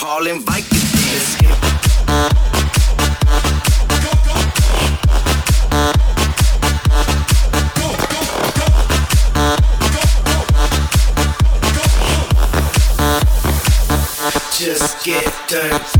alcohol and Vikings. just get dirty.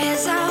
You. Oh,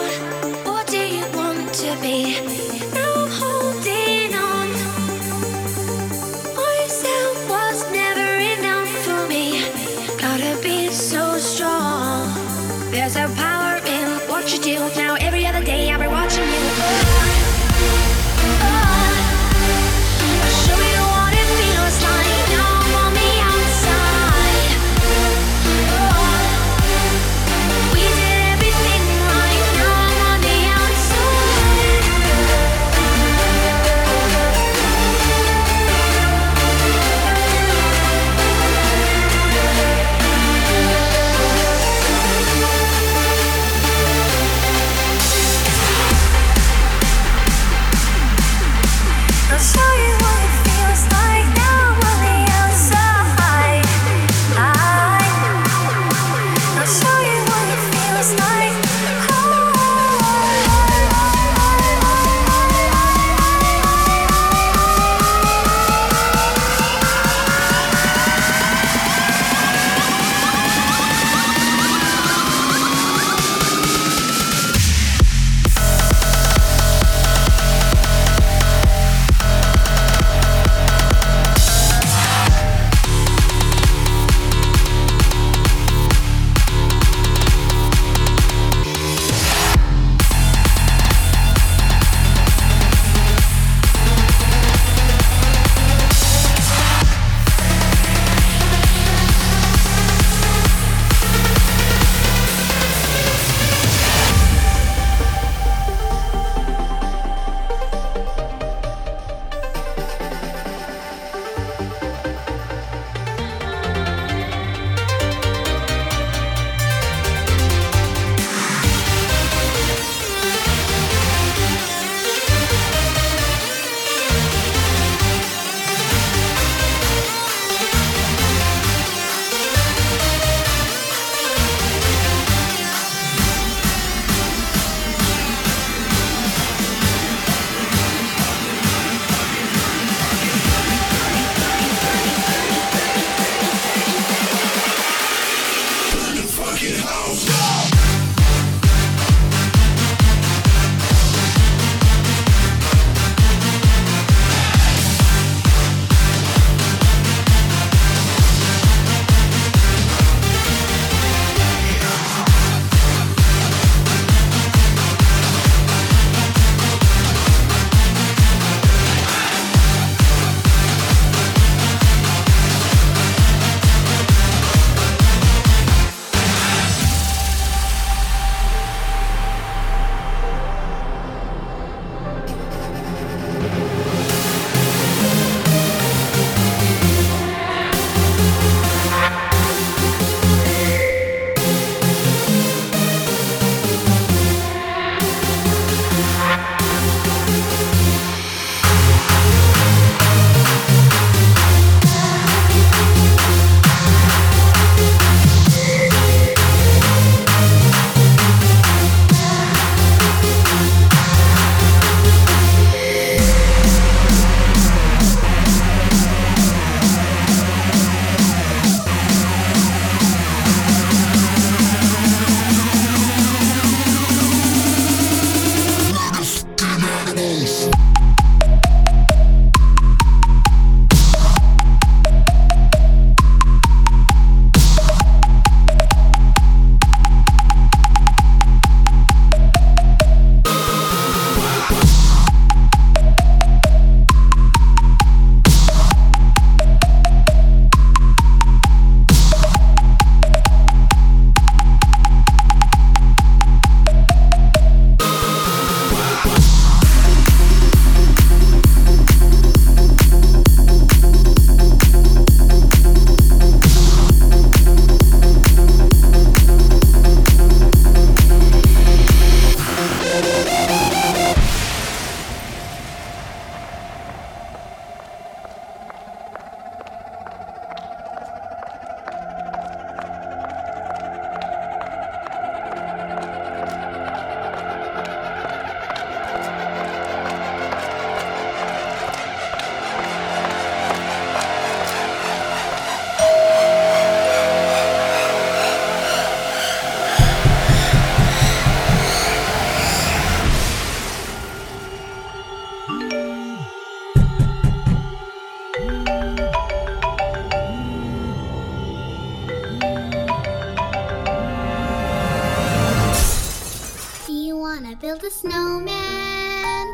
the snowman.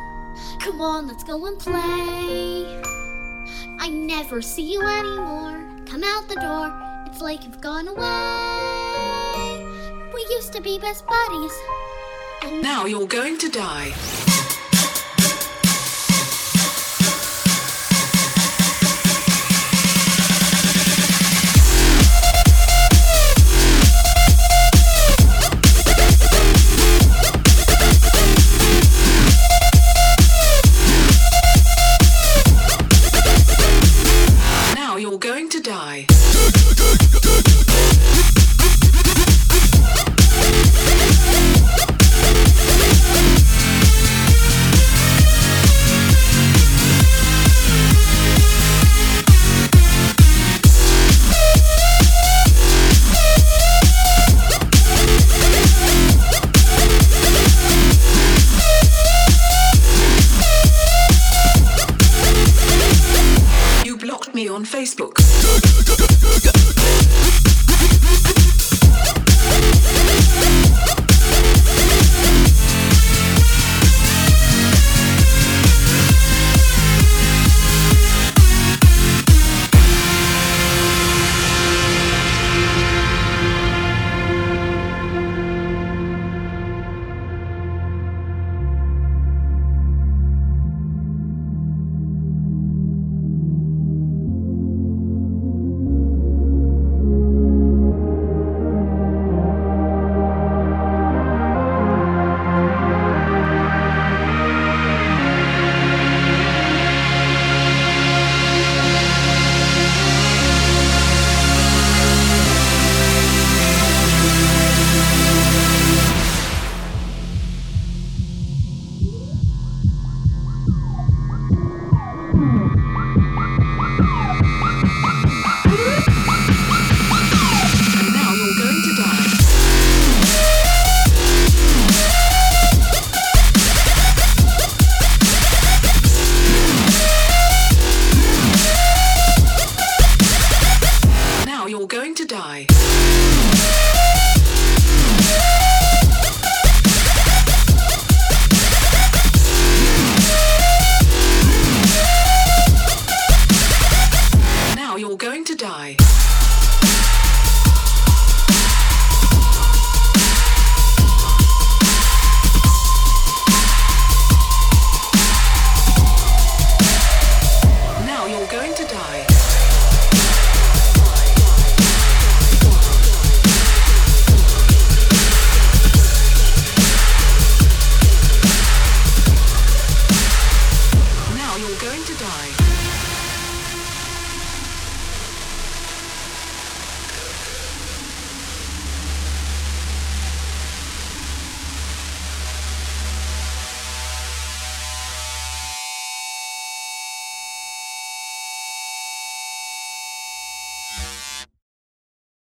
Come on, let's go and play. I never see you anymore. Come out the door, it's like you've gone away. We used to be best buddies. And Now you're going to die.